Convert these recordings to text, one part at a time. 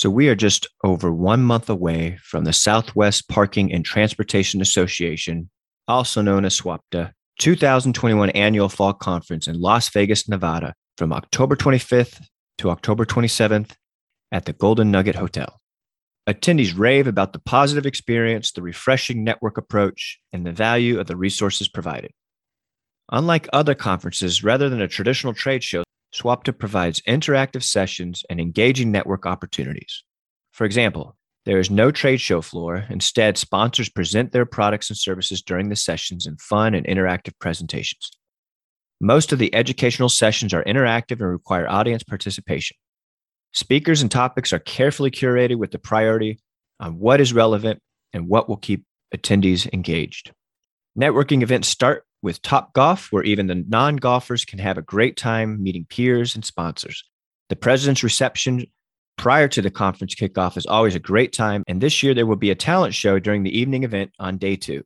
So we are just over one month away from the Southwest Parking and Transportation Association, also known as SWAPTA, 2021 Annual Fall Conference in Las Vegas, Nevada, from October 25th to October 27th at the Golden Nugget Hotel. Attendees rave about the positive experience, the refreshing network approach, and the value of the resources provided. Unlike other conferences, rather than a traditional trade show, SWAPTA provides interactive sessions and engaging network opportunities. For example, there is no trade show floor. Instead, sponsors present their products and services during the sessions in fun and interactive presentations. Most of the educational sessions are interactive and require audience participation. Speakers and topics are carefully curated with the priority on what is relevant and what will keep attendees engaged. Networking events start with Top Golf, where even the non golfers can have a great time meeting peers and sponsors. The president's reception prior to the conference kickoff is always a great time, and this year there will be a talent show during the evening event on day two.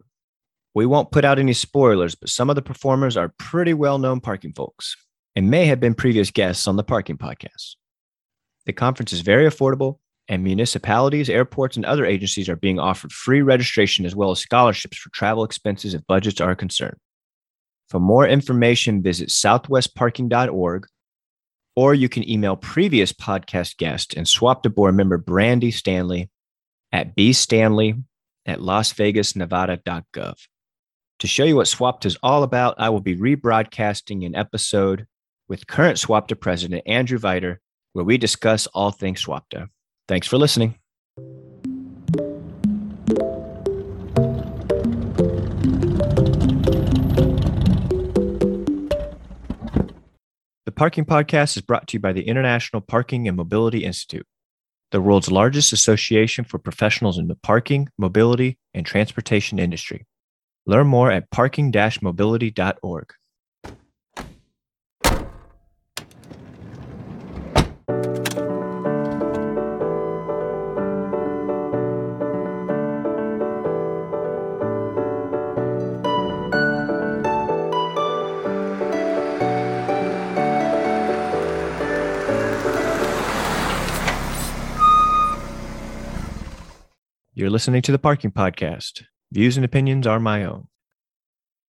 We won't put out any spoilers, but some of the performers are pretty well known parking folks and may have been previous guests on the parking podcast. The conference is very affordable, and municipalities, airports, and other agencies are being offered free registration as well as scholarships for travel expenses if budgets are concerned. For more information, visit southwestparking.org, or you can email previous podcast guest and SWAPTA board member Brandy Stanley at bstanley at lasvegasnevada.gov. To show you what SWAPTA is all about, I will be rebroadcasting an episode with current SWAPTA president Andrew Vidor, where we discuss all things SWAPTA. Thanks for listening. The Parking Podcast is brought to you by the International Parking and Mobility Institute, the world's largest association for professionals in the parking, mobility, and transportation industry. Learn more at parking-mobility.org. You're listening to the Parking Podcast. Views and opinions are my own.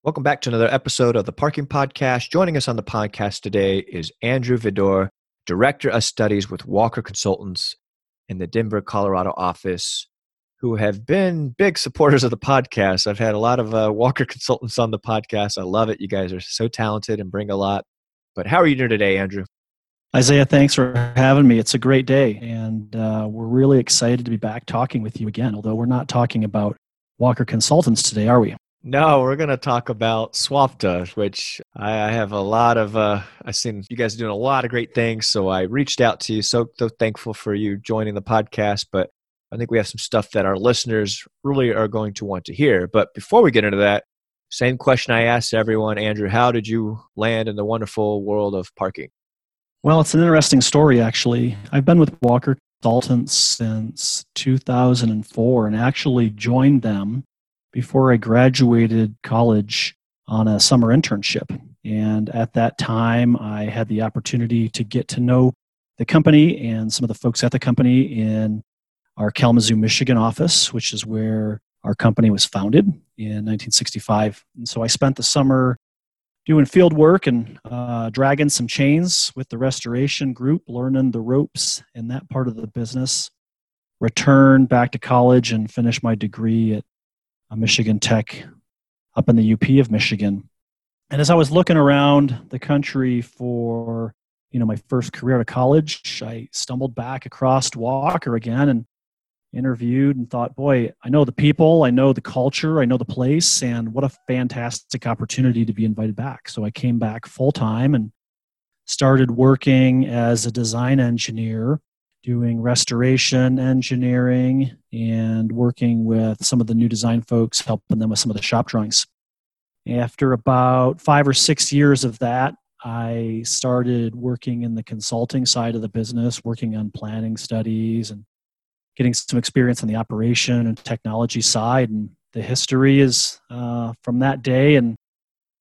Welcome back to another episode of the Parking Podcast. Joining us on the podcast today is Andrew Vidor, Director of Studies with Walker Consultants in the Denver, Colorado office, who have been big supporters of the podcast. I've had a lot of uh, Walker Consultants on the podcast. I love it. You guys are so talented and bring a lot. But how are you doing today, Andrew? Isaiah, thanks for having me. It's a great day, and uh, we're really excited to be back talking with you again. Although we're not talking about Walker Consultants today, are we? No, we're going to talk about SWAPTA, which I, I have a lot of. Uh, I've seen you guys doing a lot of great things, so I reached out to you. So, so thankful for you joining the podcast. But I think we have some stuff that our listeners really are going to want to hear. But before we get into that, same question I asked everyone, Andrew: How did you land in the wonderful world of parking? Well, it's an interesting story, actually. I've been with Walker Consultants since 2004 and actually joined them before I graduated college on a summer internship. And at that time, I had the opportunity to get to know the company and some of the folks at the company in our Kalamazoo, Michigan office, which is where our company was founded in 1965. And so I spent the summer doing field work and uh, dragging some chains with the restoration group, learning the ropes in that part of the business. Returned back to college and finished my degree at Michigan Tech up in the UP of Michigan. And as I was looking around the country for you know my first career out of college, I stumbled back across Walker again and interviewed and thought, boy, I know the people, I know the culture, I know the place, and what a fantastic opportunity to be invited back. So I came back full time and started working as a design engineer doing restoration engineering and working with some of the new design folks, helping them with some of the shop drawings. After about five or six years of that, I started working in the consulting side of the business, working on planning studies and getting some experience on the operation and technology side. And the history is uh, from that day and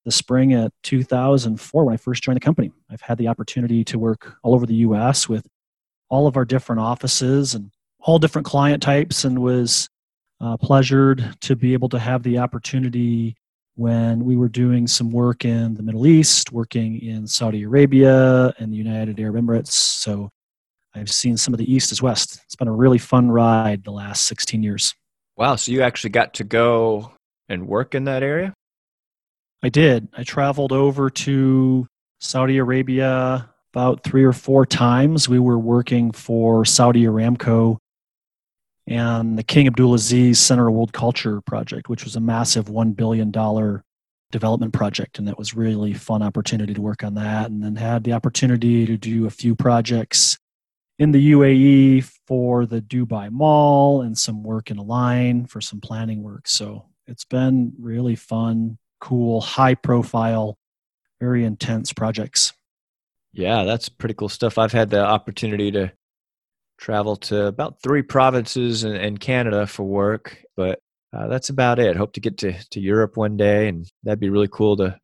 the spring of 2004 when I first joined the company. I've had the opportunity to work all over the US with all of our different offices and all different client types and was uh, pleasured to be able to have the opportunity when we were doing some work in the Middle East, working in Saudi Arabia and the United Arab Emirates. So I've seen some of the East as West. It's been a really fun ride the last 16 years. Wow. So you actually got to go and work in that area? I did. I traveled over to Saudi Arabia about three or four times. We were working for Saudi Aramco and the King Abdulaziz Center of World Culture project, which was a massive $1 billion development project. And that was really fun opportunity to work on that. And then had the opportunity to do a few projects in the UAE for the Dubai Mall and some work in Al Ain for some planning work. So it's been really fun, cool, high profile, very intense projects. Yeah, that's pretty cool stuff. I've had the opportunity to travel to about three provinces in, in Canada for work, but uh, that's about it. Hope to get to, to Europe one day, and that'd be really cool to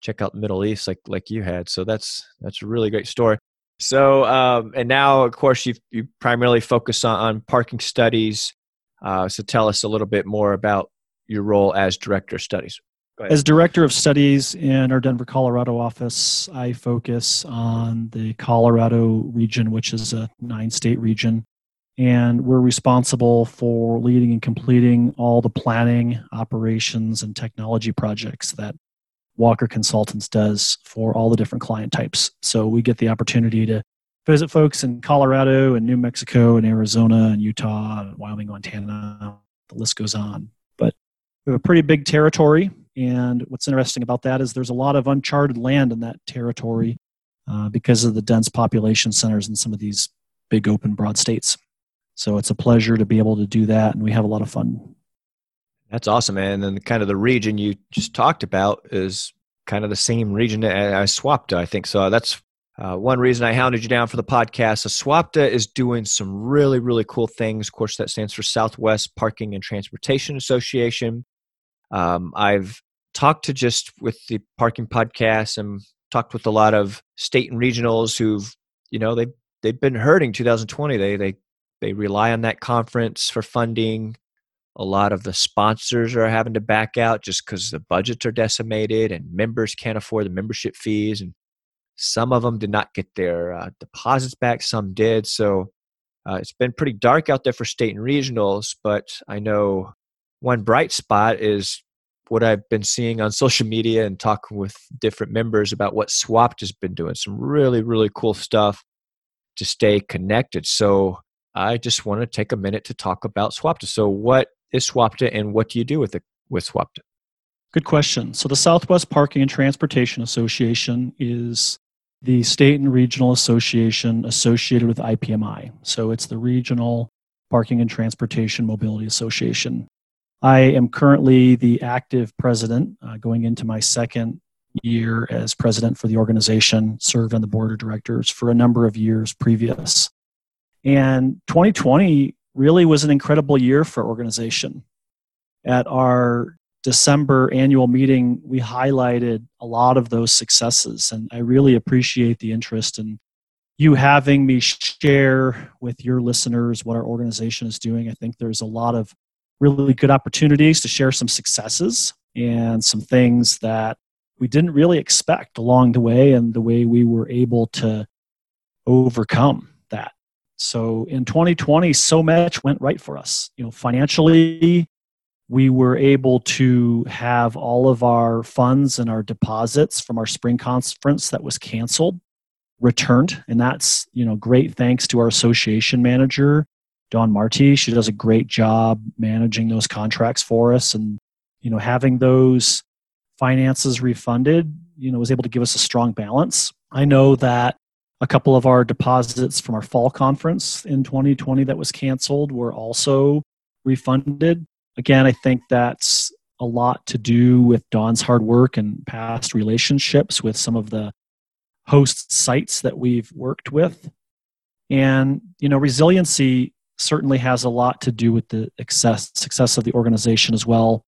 check out the Middle East like like you had. So that's that's a really great story. So um, and now, of course, you you primarily focus on, on parking studies. Uh, so tell us a little bit more about your role as director of studies. As director of studies in our Denver, Colorado office, I focus on the Colorado region, which is a nine state region. And we're responsible for leading and completing all the planning, operations, and technology projects that Walker Consultants does for all the different client types. So we get the opportunity to visit folks in Colorado and New Mexico and Arizona and Utah and Wyoming, Montana. The list goes on. But we have a pretty big territory and what's interesting about that is there's a lot of uncharted land in that territory uh, because of the dense population centers in some of these big open broad states. So it's a pleasure to be able to do that, and we have a lot of fun. That's awesome, man. And then kind of the region you just talked about is kind of the same region I SWAPTA, I think. So that's uh, one reason I hounded you down for the podcast. So SWAPTA is doing some really, really cool things. Of course, that stands for Southwest Parking and Transportation Association. Um, I've talked to just with the parking podcast and talked with a lot of state and regionals who've you know they they've been hurting 2020 they they they rely on that conference for funding a lot of the sponsors are having to back out just because the budgets are decimated and members can't afford the membership fees and some of them did not get their uh, deposits back some did so uh, it's been pretty dark out there for state and regionals but i know one bright spot is what I've been seeing on social media and talking with different members about what SWAPTA has been doing. Some really, really cool stuff to stay connected. So I just want to take a minute to talk about SWAPTA. So what is SWAPTA and what do you do with it with SWAPTA? Good question. So the Southwest Parking and Transportation Association is the state and regional association associated with IPMI. So it's the Regional Parking and Transportation Mobility Association. I am currently the active president, uh, going into my second year as president for the organization, served on the board of directors for a number of years previous. And 2020 really was an incredible year for organization. At our December annual meeting, we highlighted a lot of those successes, and I really appreciate the interest in you having me share with your listeners what our organization is doing. I think there's a lot of really good opportunities to share some successes and some things that we didn't really expect along the way and the way we were able to overcome. So in 2020, so much went right for us. You know, financially, we were able to have all of our funds and our deposits from our spring conference that was canceled returned and that's you know great thanks to our association manager Dawn Marty. She does a great job managing those contracts for us and you know having those finances refunded, you know, was able to give us a strong balance. I know that a couple of our deposits from our fall conference in 2020 that was canceled were also refunded. Again, I think that's a lot to do with Dawn's hard work and past relationships with some of the host sites that we've worked with. And, you know, resiliency certainly has a lot to do with the success success of the organization as well.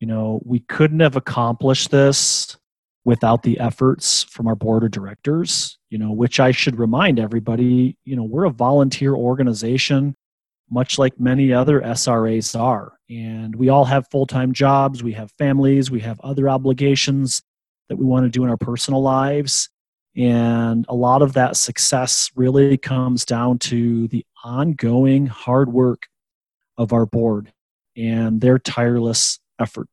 You know, we couldn't have accomplished this without the efforts from our board of directors, you know, which I should remind everybody, you know, we're a volunteer organization. much like many other SRAs are. And we all have full time jobs, we have families, we have other obligations that we want to do in our personal lives. And a lot of that success really comes down to the ongoing hard work of our board and their tireless effort.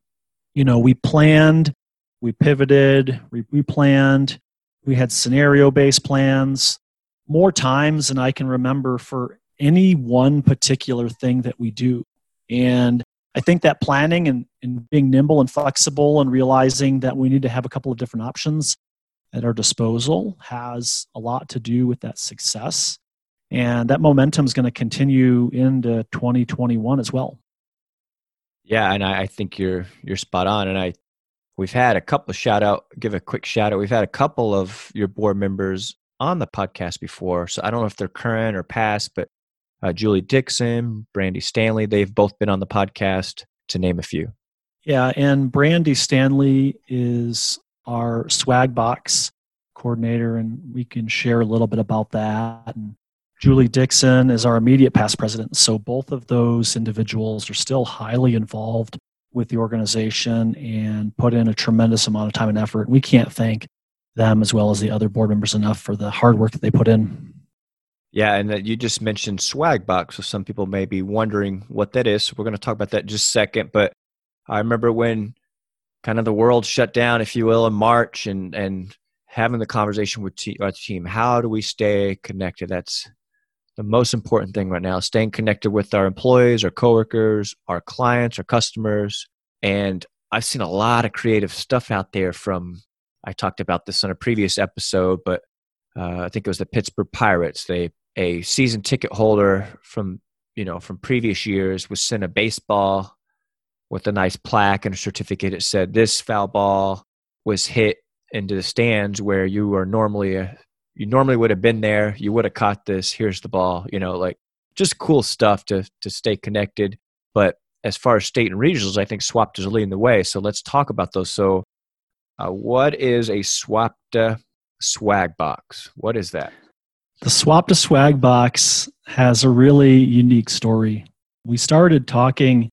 You know, we planned, we pivoted, we planned. we had scenario based plans more times than I can remember for any one particular thing that we do. And I think that planning and, and being nimble and flexible and realizing that we need to have a couple of different options at our disposal has a lot to do with that success. And that momentum is going to continue into 2021 as well. Yeah, and I, I think you're you're spot on. And I we've had a couple of shout out, give a quick shout out. We've had a couple of your board members on the podcast before. So I don't know if they're current or past, but uh, Julie Dixon, Brandy Stanley, they've both been on the podcast to name a few. Yeah, and Brandy Stanley is our swag box coordinator, and we can share a little bit about that. And Julie Dixon is our immediate past president. So both of those individuals are still highly involved with the organization and put in a tremendous amount of time and effort. We can't thank them as well as the other board members enough for the hard work that they put in. Yeah, and you just mentioned swag box, so some people may be wondering what that is. We're going to talk about that just a second. But I remember when kind of the world shut down, if you will, in March, and and having the conversation with te- uh, our team. How do we stay connected? That's the most important thing right now. Staying connected with our employees, our coworkers, our clients, our customers, and I've seen a lot of creative stuff out there. From I talked about this on a previous episode, but uh, I think it was the Pittsburgh Pirates. They a season ticket holder from you know from previous years was sent a baseball with a nice plaque and a certificate. It said this foul ball was hit into the stands where you are normally a, you normally would have been there. You would have caught this. Here's the ball. You know, like just cool stuff to to stay connected. But as far as state and regionals, I think SWAPTA is leading the way. So let's talk about those. So, uh, what is a SWAPTA swag box? What is that? The SWAPTA swag box has a really unique story. We started talking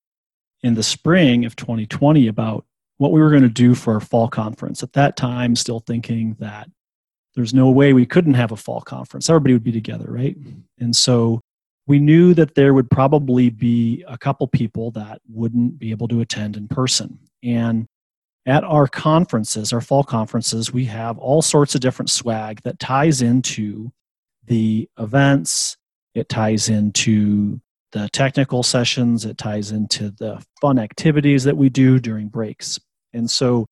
in the spring of 2020 about what we were going to do for our fall conference. At that time, still thinking that there's no way we couldn't have a fall conference. Everybody would be together, right? And so we knew that there would probably be a couple people that wouldn't be able to attend in person. And at our conferences, our fall conferences, we have all sorts of different swag that ties into the events, it ties into the technical sessions, it ties into the fun activities that we do during breaks. And so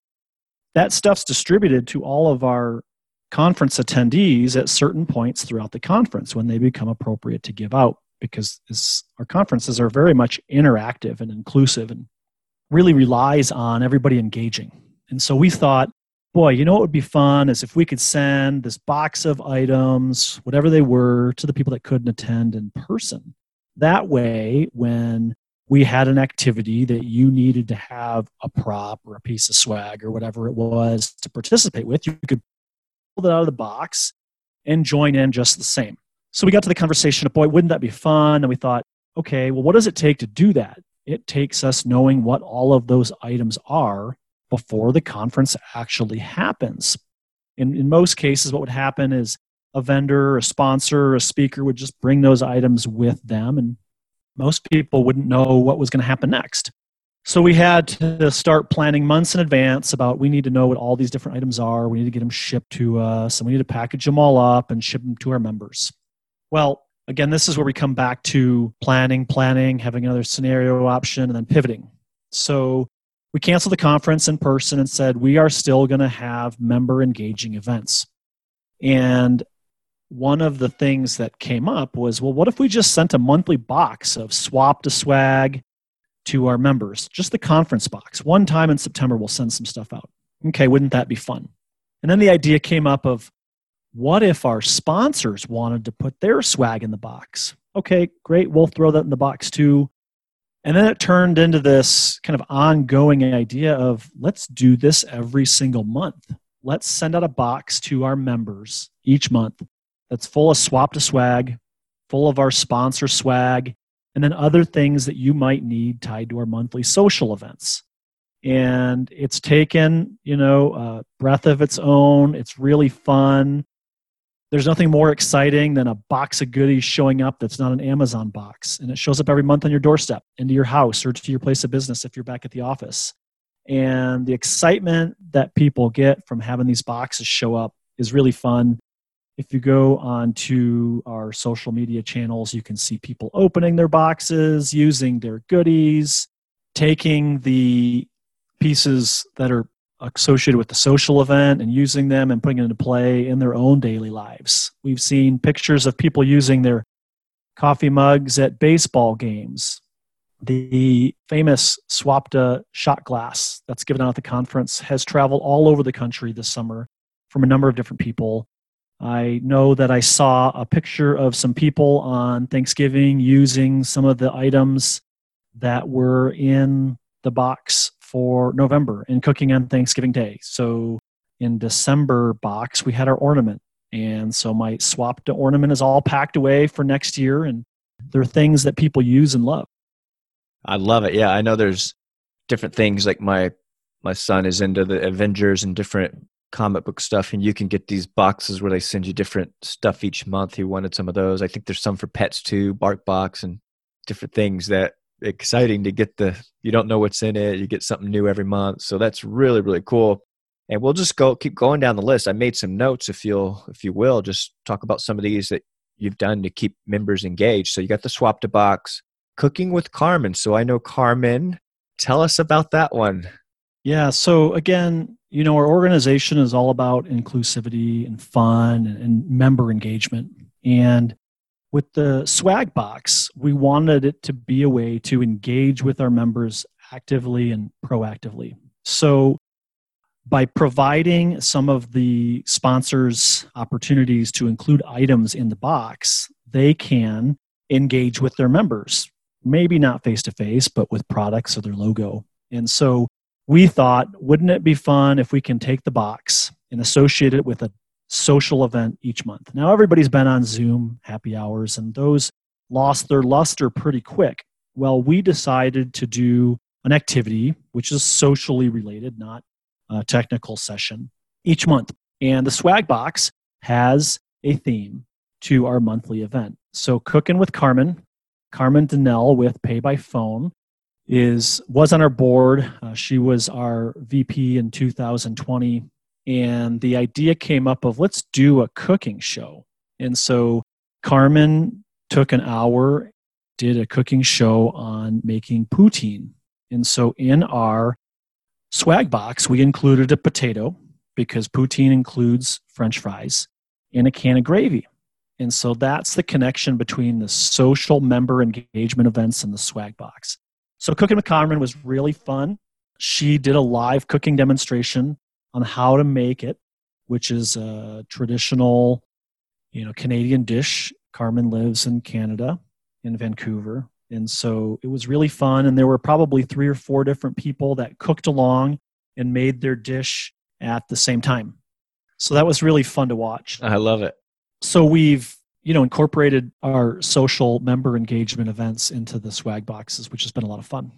that stuff's distributed to all of our conference attendees at certain points throughout the conference when they become appropriate to give out because our conferences are very much interactive and inclusive and really relies on everybody engaging. And so we thought, boy, you know what would be fun is if we could send this box of items, whatever they were, to the people that couldn't attend in person. That way, when we had an activity that you needed to have a prop or a piece of swag or whatever it was to participate with, you could it out of the box and join in just the same. So we got to the conversation of, boy, wouldn't that be fun? And we thought, okay, well, what does it take to do that? It takes us knowing what all of those items are before the conference actually happens. In, in most cases, what would happen is a vendor, a sponsor, a speaker would just bring those items with them, and most people wouldn't know what was going to happen next. So we had to start planning months in advance about we need to know what all these different items are. We need to get them shipped to us, and we need to package them all up and ship them to our members. Well, again, this is where we come back to planning, planning, having another scenario option, and then pivoting. So we canceled the conference in person and said we are still going to have member engaging events. And one of the things that came up was well, what if we just sent a monthly box of SWAPTA swag to our members? Just the conference box. One time in September, we'll send some stuff out. Okay, wouldn't that be fun? And then the idea came up of what if our sponsors wanted to put their swag in the box? Okay, great, we'll throw that in the box too. And then it turned into this kind of ongoing idea of let's do this every single month. Let's send out a box to our members each month that's full of SWAPTA swag, full of our sponsor swag, and then other things that you might need tied to our monthly social events. And it's taken, you know, a breath of its own. It's really fun. There's nothing more exciting than a box of goodies showing up that's not an Amazon box. And it shows up every month on your doorstep, into your house, or to your place of business if you're back at the office. And the excitement that people get from having these boxes show up is really fun. If you go on to our social media channels, you can see people opening their boxes, using their goodies, taking the pieces that are associated with the social event and using them and putting it into play in their own daily lives. We've seen pictures of people using their coffee mugs at baseball games. The famous Swapta shot glass that's given out at the conference has traveled all over the country this summer from a number of different people. I know that I saw a picture of some people on Thanksgiving using some of the items that were in the box for November and cooking on Thanksgiving Day. So in December box, we had our ornament. And so my Swapta ornament is all packed away for next year. And there are things that people use and love. I love it. Yeah, I know there's different things like my my son is into the Avengers and different comic book stuff and you can get these boxes where they send you different stuff each month. He wanted some of those. I think there's some for pets too, Bark Box and different things that exciting to get the you don't know what's in it you get something new every month. So that's really really cool. And we'll just go keep going down the list. I made some notes if you'll if you will just talk about some of these that you've done to keep members engaged. So you got the Swapta box cooking with carmen. So i know carmen. Tell us about that one. Yeah so again you know our organization is all about inclusivity and fun and, member engagement and with the swag box, we wanted it to be a way to engage with our members actively and proactively. So, by providing some of the sponsors opportunities to include items in the box, they can engage with their members. Maybe not face to face, but with products or their logo. And so we thought, wouldn't it be fun if we can take the box and associate it with a social event each month. Now, everybody's been on Zoom happy hours, and those lost their luster pretty quick. Well, we decided to do an activity which is socially related, not a technical session, each month. And the swag box has a theme to our monthly event. So, Cooking with Carmen, Carmen Donnell with Pay by Phone, is was on our board. Uh, she was our VP in 2020 and the idea came up of let's do a cooking show. And so carmen took an hour did a cooking show on making poutine. And so in our swag box we included a potato because poutine includes french fries and a can of gravy. And so that's the connection between the social member engagement events and the swag box so cooking with carmen was really fun she did a live cooking demonstration on how to make it, which is a traditional, you know, Canadian dish. Carmen lives in Canada, in Vancouver. And so it was really fun. And there were probably three or four different people that cooked along and made their dish at the same time. So that was really fun to watch. I love it. So we've, you know, incorporated our social member engagement events into the swag boxes, which has been a lot of fun.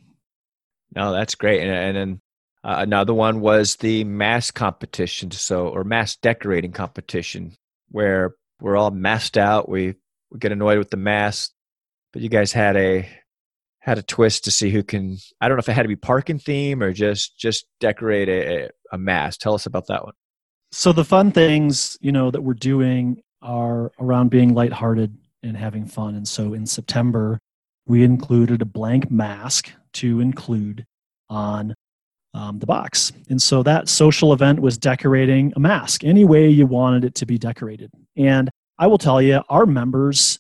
No, that's great. And, and then uh, another one was the mask competition, so or mask decorating competition, where we're all masked out. We we get annoyed with the mask, but you guys had a had a twist to see who can. I don't know if it had to be parking theme or just just decorate a, a mask. Tell us about that one. So the fun things you know that we're doing are around being lighthearted and having fun. And so in September, we included a blank mask to include on um, the box. And so that social event was decorating a mask any way you wanted it to be decorated. And I will tell you, our members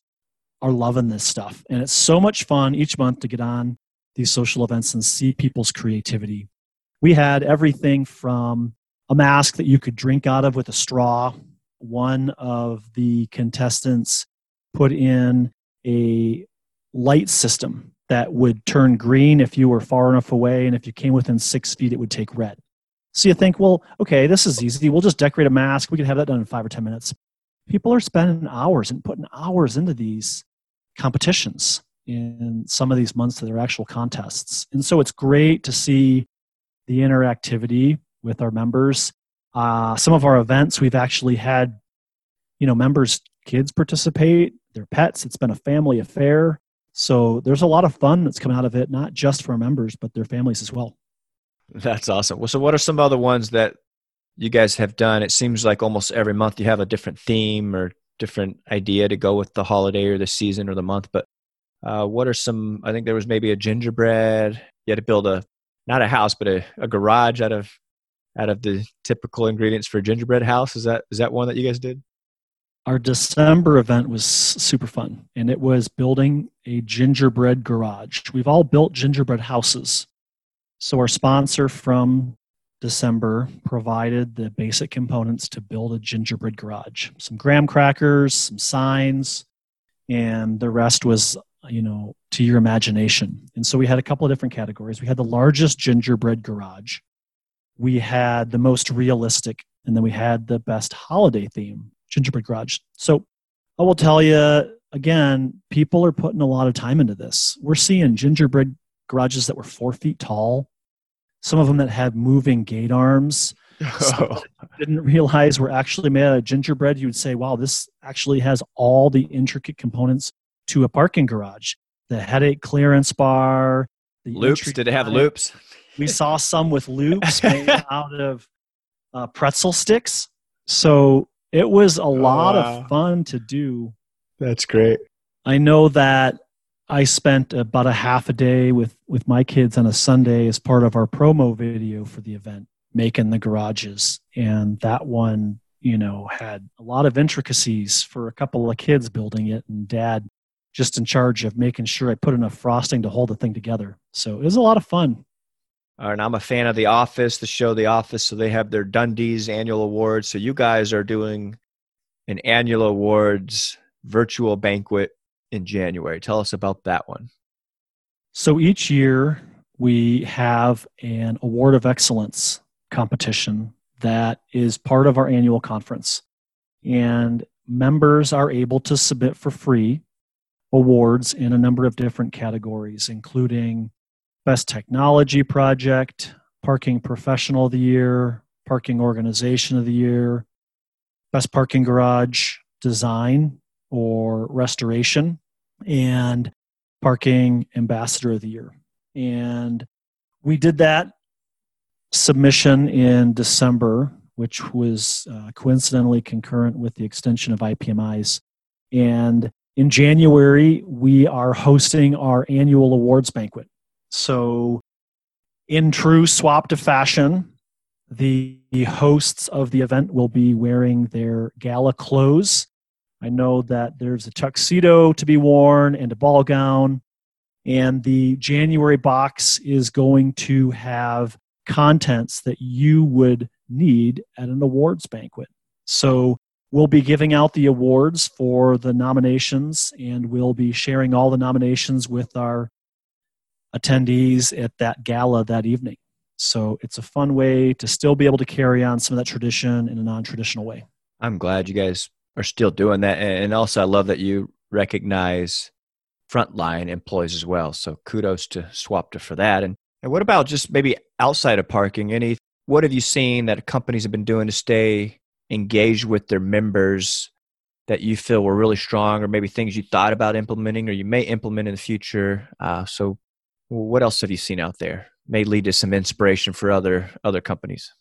are loving this stuff. And it's so much fun each month to get on these social events and see people's creativity. We had everything from a mask that you could drink out of with a straw. One of the contestants put in a light system that would turn green if you were far enough away, and if you came within six feet, it would take red. So you think, well, okay, this is easy. We'll just decorate a mask. We can have that done in five or 10 minutes. People are spending hours and putting hours into these competitions. in some of these months that are actual contests. And so it's great to see the interactivity with our members. Uh, some of our events, we've actually had, you know, members, kids participate, their pets. It's been a family affair. So there's a lot of fun that's come out of it, not just for members, but their families as well. That's awesome. Well, so what are some other ones that you guys have done? It seems like almost every month you have a different theme or different idea to go with the holiday or the season or the month. But uh, what are some? I think there was maybe a gingerbread. You had to build a not a house, but a, a garage out of out of the typical ingredients for a gingerbread house. Is that is that one that you guys did? Our December event was super fun, and it was building a gingerbread garage. We've all built gingerbread houses. So, our sponsor from December provided the basic components to build a gingerbread garage some graham crackers, some signs, and the rest was, you know, to your imagination. And so, we had a couple of different categories. We had the largest gingerbread garage, we had the most realistic, and then we had the best holiday theme gingerbread garage. So I will tell you again, people are putting a lot of time into this. We're seeing gingerbread garages that were four feet tall, some of them that had moving gate arms. Oh. didn't realize were actually made out of gingerbread. You would say, wow, this actually has all the intricate components to a parking garage. The headache clearance bar, the loops. Did it have loops? We saw some with loops made out of uh, pretzel sticks. So it was a oh, lot wow. of fun to do. That's great. I know that I spent about a half a day with, with my kids on a Sunday as part of our promo video for the event, making the garages. And that one, you know, had a lot of intricacies for a couple of kids building it, and dad just in charge of making sure I put enough frosting to hold the thing together. So it was a lot of fun and I'm a fan of The Office, the show The Office. So they have their Dundies annual awards. So you guys are doing an annual awards virtual banquet in January. Tell us about that one. So each year we have an award of excellence competition that is part of our annual conference. And members are able to submit for free awards in a number of different categories, including Best Technology Project, Parking Professional of the Year, Parking Organization of the Year, Best Parking Garage Design or Restoration, and Parking Ambassador of the Year. And we did that submission in December, which was uh, coincidentally concurrent with the extension of IPMIs. And in January, we are hosting our annual awards banquet. So, in true SWAPTA fashion, the hosts of the event will be wearing their gala clothes. I know that there's a tuxedo to be worn and a ball gown. And the January box is going to have contents that you would need at an awards banquet. So we'll be giving out the awards for the nominations and we'll be sharing all the nominations with our attendees at that gala that evening. So it's a fun way to still be able to carry on some of that tradition in a non traditional way. I'm glad you guys are still doing that. And also, I love that you recognize frontline employees as well. So kudos to SWAPTA for that. And, and what about just maybe outside of parking? Any what have you seen that companies have been doing to stay engaged with their members that you feel were really strong, or maybe things you thought about implementing or you may implement in the future? Uh, so what else have you seen out there? May lead to some inspiration for other other companies.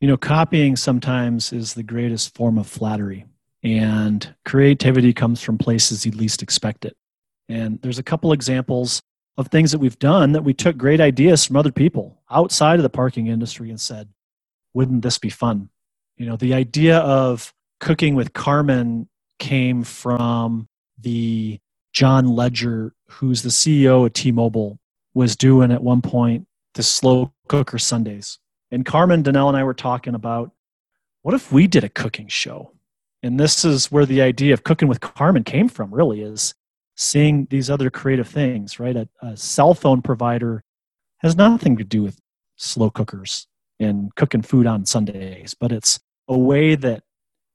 You know, copying sometimes is the greatest form of flattery, and creativity comes from places you least expect it. And there's a couple examples of things that we've done that we took great ideas from other people outside of the parking industry and said, "Wouldn't this be fun?" You know, the idea of cooking with Carmen came from the John Legere, who's the CEO of T Mobile, was doing at one point the slow cooker Sundays. And Carmen Donnell and I were talking about what if we did a cooking show? And this is where the idea of cooking with Carmen came from, really, is seeing these other creative things, right? A, a cell phone provider has nothing to do with slow cookers and cooking food on Sundays, but it's a way that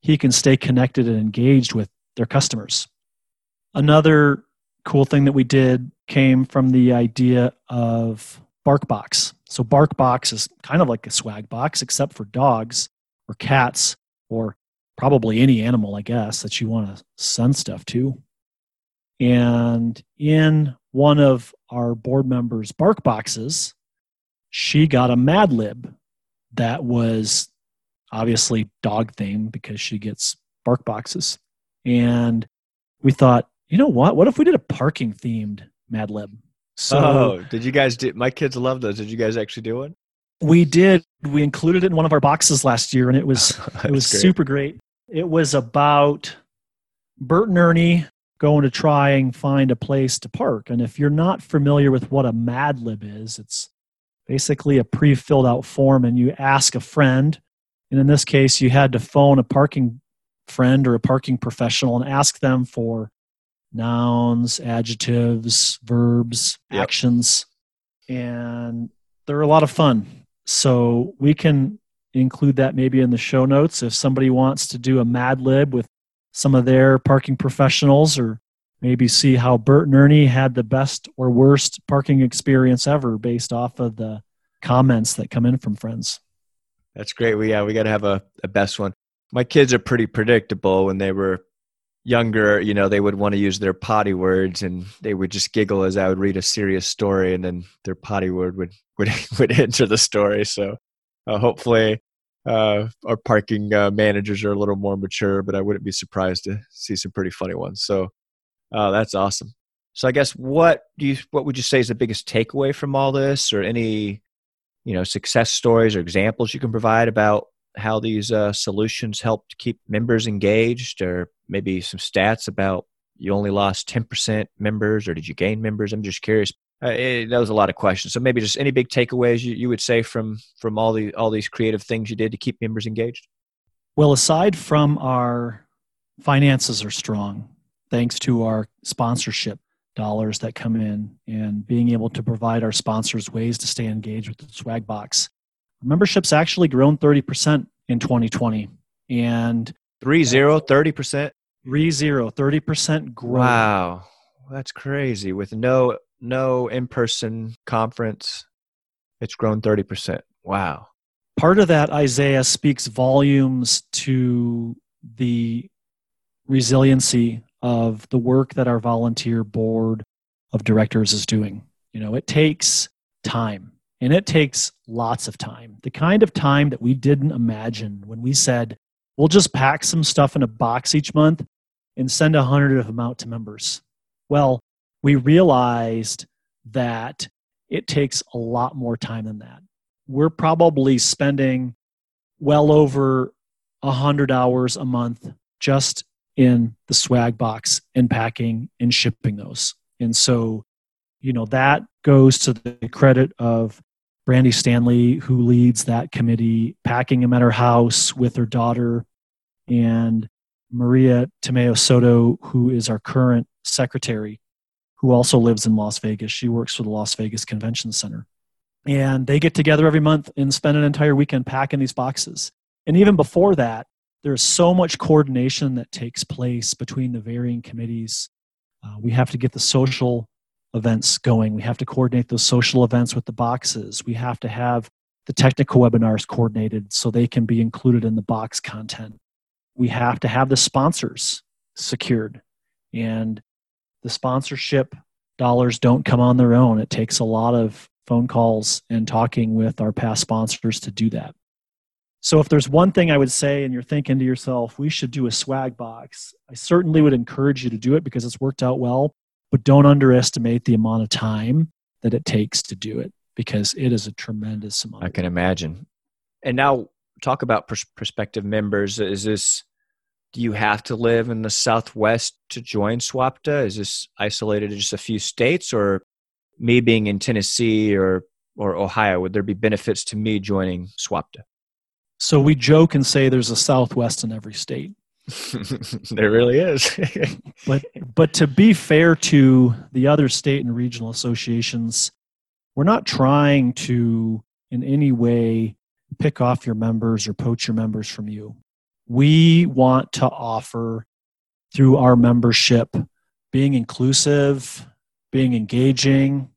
he can stay connected and engaged with their customers. Another cool thing that we did came from the idea of BarkBox. So BarkBox is kind of like a swag box, except for dogs or cats or probably any animal, I guess, that you want to send stuff to. And in one of our board members' bark boxes, she got a Mad Lib that was obviously dog themed because she gets bark boxes. And we thought, you know what? What if we did a parking themed Mad Lib? So, oh, did you guys do? My kids love those. Did you guys actually do one? We did. We included it in one of our boxes last year, and it was it was great. super great. It was about Bert and Ernie going to try and find a place to park. And if you're not familiar with what a Mad Lib is, it's basically a pre filled out form, and you ask a friend. And in this case, you had to phone a parking friend or a parking professional and ask them for nouns, adjectives, verbs, yep. actions. And they're a lot of fun. So we can include that maybe in the show notes if somebody wants to do a Mad Lib with some of their parking professionals or maybe see how Bert and Ernie had the best or worst parking experience ever based off of the comments that come in from friends. That's great. We yeah, we got to have a, a best one. My kids are pretty predictable. When they were younger, you know, they would want to use their potty words, and they would just giggle as I would read a serious story, and then their potty word would would would enter the story. So uh, hopefully, uh, our parking uh, managers are a little more mature, but I wouldn't be surprised to see some pretty funny ones. So uh, that's awesome. So I guess what do you what would you say is the biggest takeaway from all this, or any you know success stories or examples you can provide about how these uh, solutions helped keep members engaged, or maybe some stats about you only lost ten percent members, or did you gain members? I'm just curious. Uh, it, that was a lot of questions. So maybe just any big takeaways you, you would say from from all the all these creative things you did to keep members engaged. Well, aside from our finances are strong, thanks to our sponsorship dollars that come in and being able to provide our sponsors ways to stay engaged with the swag box. Membership's actually grown 30% in 2020 and 3 0 30% 3 0 30% growth. Wow. That's crazy with no no in-person conference it's grown 30%. Wow. Part of that Isaiah speaks volumes to the resiliency of the work that our volunteer board of directors is doing. You know, it takes time and it takes lots of time. The kind of time that we didn't imagine when we said, we'll just pack some stuff in a box each month and send a hundred of them out to members. Well, we realized that it takes a lot more time than that. We're probably spending well over a hundred hours a month just in the swag box and packing and shipping those. And so, you know, that goes to the credit of Brandy Stanley, who leads that committee, packing them at her house with her daughter, and Maria Tomeo Soto, who is our current secretary, who also lives in Las Vegas. She works for the Las Vegas Convention Center. And they get together every month and spend an entire weekend packing these boxes. And even before that, there's so much coordination that takes place between the varying committees. Uh, we have to get the social events going. We have to coordinate those social events with the boxes. We have to have the technical webinars coordinated so they can be included in the box content. We have to have the sponsors secured. And the sponsorship dollars don't come on their own. It takes a lot of phone calls and talking with our past sponsors to do that. So if there's one thing I would say and you're thinking to yourself, we should do a swag box, I certainly would encourage you to do it because it's worked out well, but don't underestimate the amount of time that it takes to do it because it is a tremendous amount. I can imagine. And now talk about pers- prospective members. Is this do you have to live in the Southwest to join SWAPTA? Is this isolated to just a few states or me being in Tennessee or or Ohio, would there be benefits to me joining SWAPTA? So we joke and say there's a Southwest in every state. there really is. but but to be fair to the other state and regional associations, we're not trying to in any way pick off your members or poach your members from you. We want to offer through our membership being inclusive, being engaging.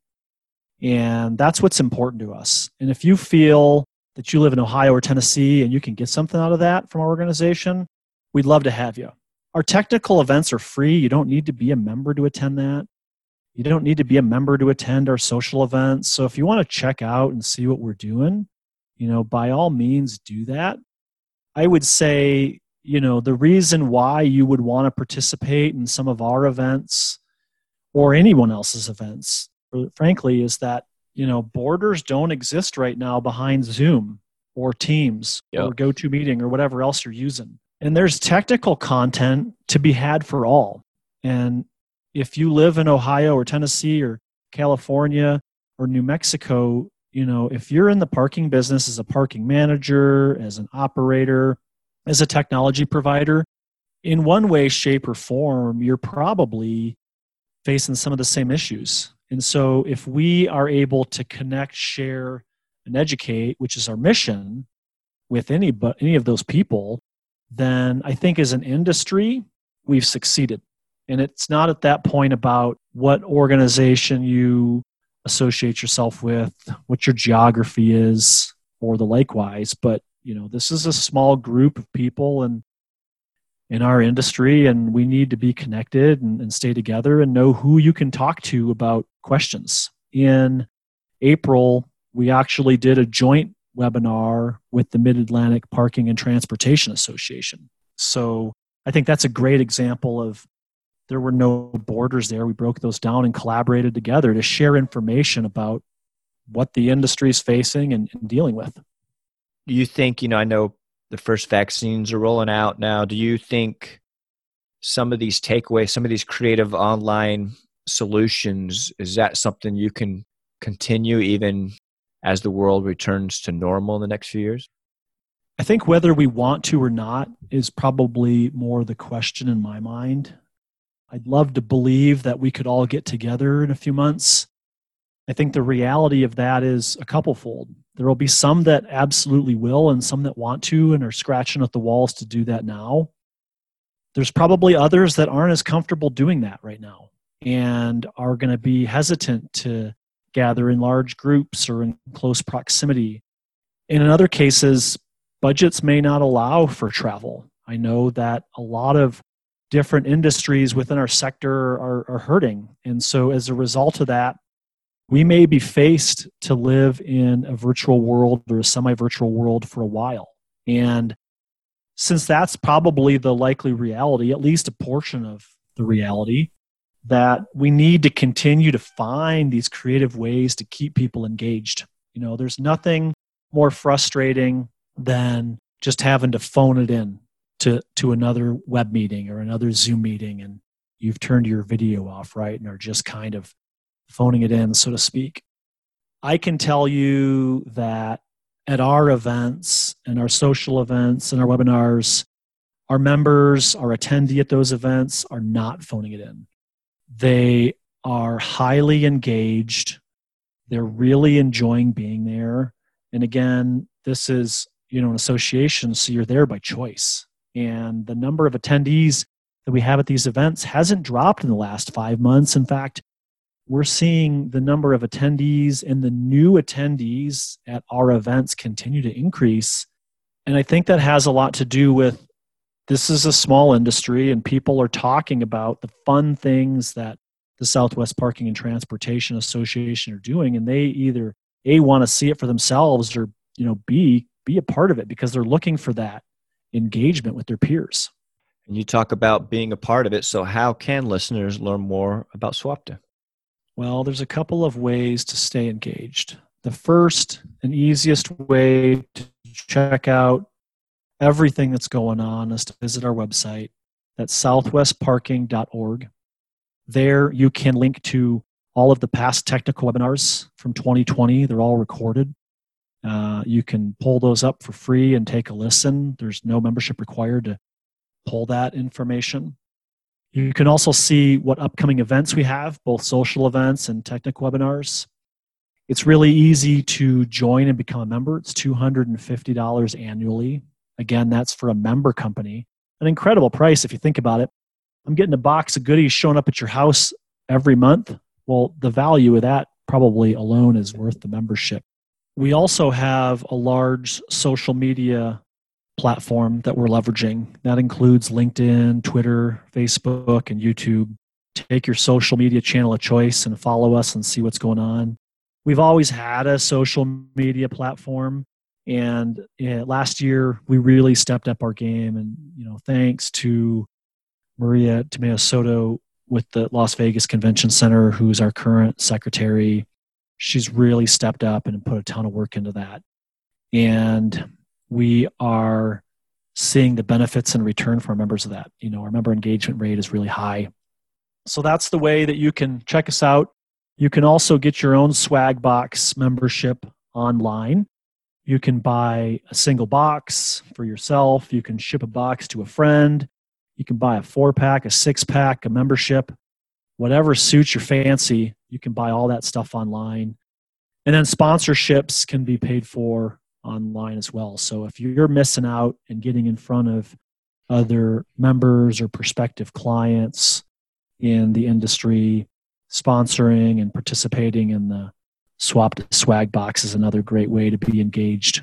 And that's what's important to us. And if you feel that you live in Ohio or Tennessee and you can get something out of that from our organization, we'd love to have you. Our technical events are free. You don't need to be a member to attend that. You don't need to be a member to attend our social events. So if you want to check out and see what we're doing, you know, by all means do that. I would say, you know, the reason why you would want to participate in some of our events or anyone else's events, frankly, is that, you know, borders don't exist right now behind Zoom or Teams yep. or GoToMeeting or whatever else you're using. And there's technical content to be had for all. And if you live in Ohio or Tennessee or California or New Mexico, you know, if you're in the parking business as a parking manager, as an operator, as a technology provider, in one way, shape, or form, you're probably facing some of the same issues. And so, if we are able to connect, share, and educate, which is our mission, with any but any of those people, then I think as an industry, we've succeeded. And it's not at that point about what organization you associate yourself with, what your geography is, or the likewise. But you know, this is a small group of people and in our industry, and we need to be connected and, and stay together and know who you can talk to about questions. In April, we actually did a joint webinar with the Mid Atlantic Parking and Transportation Association. So I think that's a great example of there were no borders there. We broke those down and collaborated together to share information about what the industry is facing and, and dealing with. Do you think, you know, I know the first vaccines are rolling out now. Do you think some of these takeaways, some of these creative online solutions, is that something you can continue even as the world returns to normal in the next few years? I think whether we want to or not is probably more the question in my mind. I'd love to believe that we could all get together in a few months. I think the reality of that is a couple fold. There will be some that absolutely will, and some that want to and are scratching at the walls to do that now. There's probably others that aren't as comfortable doing that right now and are going to be hesitant to gather in large groups or in close proximity. And in other cases, budgets may not allow for travel. I know that a lot of different industries within our sector are, are hurting. And so, as a result of that, we may be faced to live in a virtual world or a semi virtual world for a while. And since that's probably the likely reality, at least a portion of the reality, that we need to continue to find these creative ways to keep people engaged. You know, there's nothing more frustrating than just having to phone it in to to another web meeting or another zoom meeting and you've turned your video off right and are just kind of phoning it in so to speak. I can tell you that at our events and our social events and our webinars our members our attendee at those events are not phoning it in. They are highly engaged. They're really enjoying being there. And again this is you know an association so you're there by choice and the number of attendees that we have at these events hasn't dropped in the last five months. In fact, we're seeing the number of attendees and the new attendees at our events continue to increase. And I think that has a lot to do with this is a small industry and people are talking about the fun things that the Southwest Parking and Transportation Association are doing and they either a want to see it for themselves or you know b be a part of it because they're looking for that engagement with their peers. And you talk about being a part of it. So, how can listeners learn more about SWPTA? Well, there's a couple of ways to stay engaged. The first and easiest way to check out everything that's going on is to visit our website. That's southwestparking.org. There, you can link to all of the past technical webinars from 2020. They're all recorded. Uh, you can pull those up for free and take a listen. There's no membership required to pull that information. You can also see what upcoming events we have, both social events and technical webinars. It's really easy to join and become a member. It's $250 annually. Again, that's for a member company. An incredible price if you think about it. I'm getting a box of goodies showing up at your house every month. Well, the value of that probably alone is worth the membership. We also have a large social media platform that we're leveraging. That includes LinkedIn, Twitter, Facebook, and YouTube. Take your social media channel of choice and follow us and see what's going on. We've always had a social media platform, and yeah, last year we really stepped up our game. And you know, thanks to Maria Tomeo Soto with the Las Vegas Convention Center, who's our current secretary. She's really stepped up and put a ton of work into that. And we are seeing the benefits and return for members of that. You know, our member engagement rate is really high. So that's the way that you can check us out. You can also get your own swag box membership online. You can buy a single box for yourself. You can ship a box to a friend. You can buy a four pack, a six pack, a membership, whatever suits your fancy. You can buy all that stuff online. And then sponsorships can be paid for online as well. So if you're missing out and getting in front of other members or prospective clients in the industry, sponsoring and participating in the swap swag box is another great way to be engaged.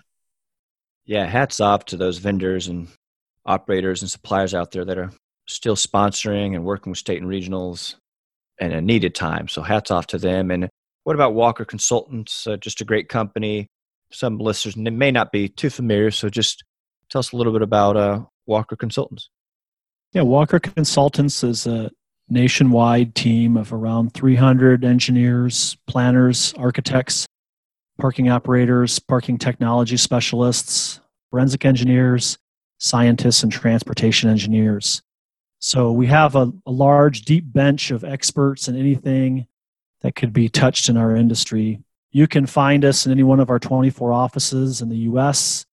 Yeah, hats off to those vendors and operators and suppliers out there that are still sponsoring and working with state and regionals in a needed time. So hats off to them. And what about Walker Consultants? Uh, just a great company. Some listeners may not be too familiar, so just tell us a little bit about uh, Walker Consultants. Yeah, Walker Consultants is a nationwide team of around 300 engineers, planners, architects, parking operators, parking technology specialists, forensic engineers, scientists, and transportation engineers. So we have a, a, large, deep bench of experts in anything that could be touched in our industry. You can find us in any one of our 24 offices in the US.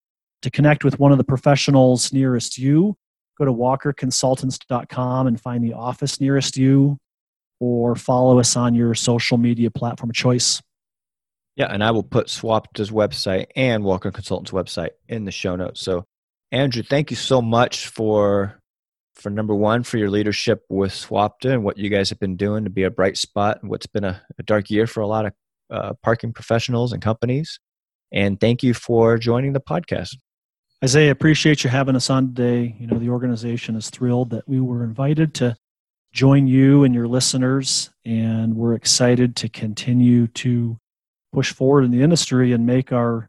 To connect with one of the professionals nearest you, go to walkerconsultants.com and find the office nearest you or follow us on your social media platform of choice. Yeah, and I will put SWPTA's website and Walker Consultants website in the show notes. So, Andrew, thank you so much for for number one for your leadership with SWPTA and what you guys have been doing to be a bright spot in what's been a, a dark year for a lot of uh, parking professionals and companies. And thank you for joining the podcast. Isaiah, appreciate you having us on today. You know, the organization is thrilled that we were invited to join you and your listeners, and we're excited to continue to push forward in the industry and make our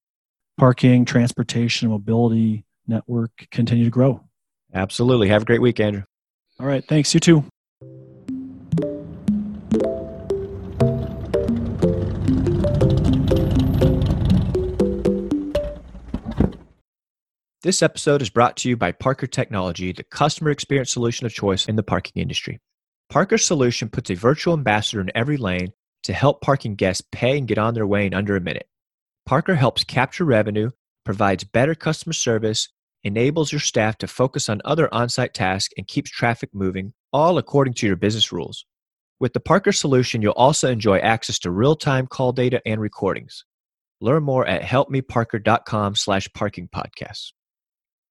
parking, transportation, mobility network continue to grow. Absolutely. Have a great week, Andrew. All right. Thanks. You too. This episode is brought to you by Parker Technology, the customer experience solution of choice in the parking industry. Parker's solution puts a virtual ambassador in every lane to help parking guests pay and get on their way in under a minute. Parker helps capture revenue, provides better customer service, enables your staff to focus on other on site tasks, and keeps traffic moving, all according to your business rules. With the Parker solution, you'll also enjoy access to real time call data and recordings. Learn more at helpmeparker.com slash parking podcasts.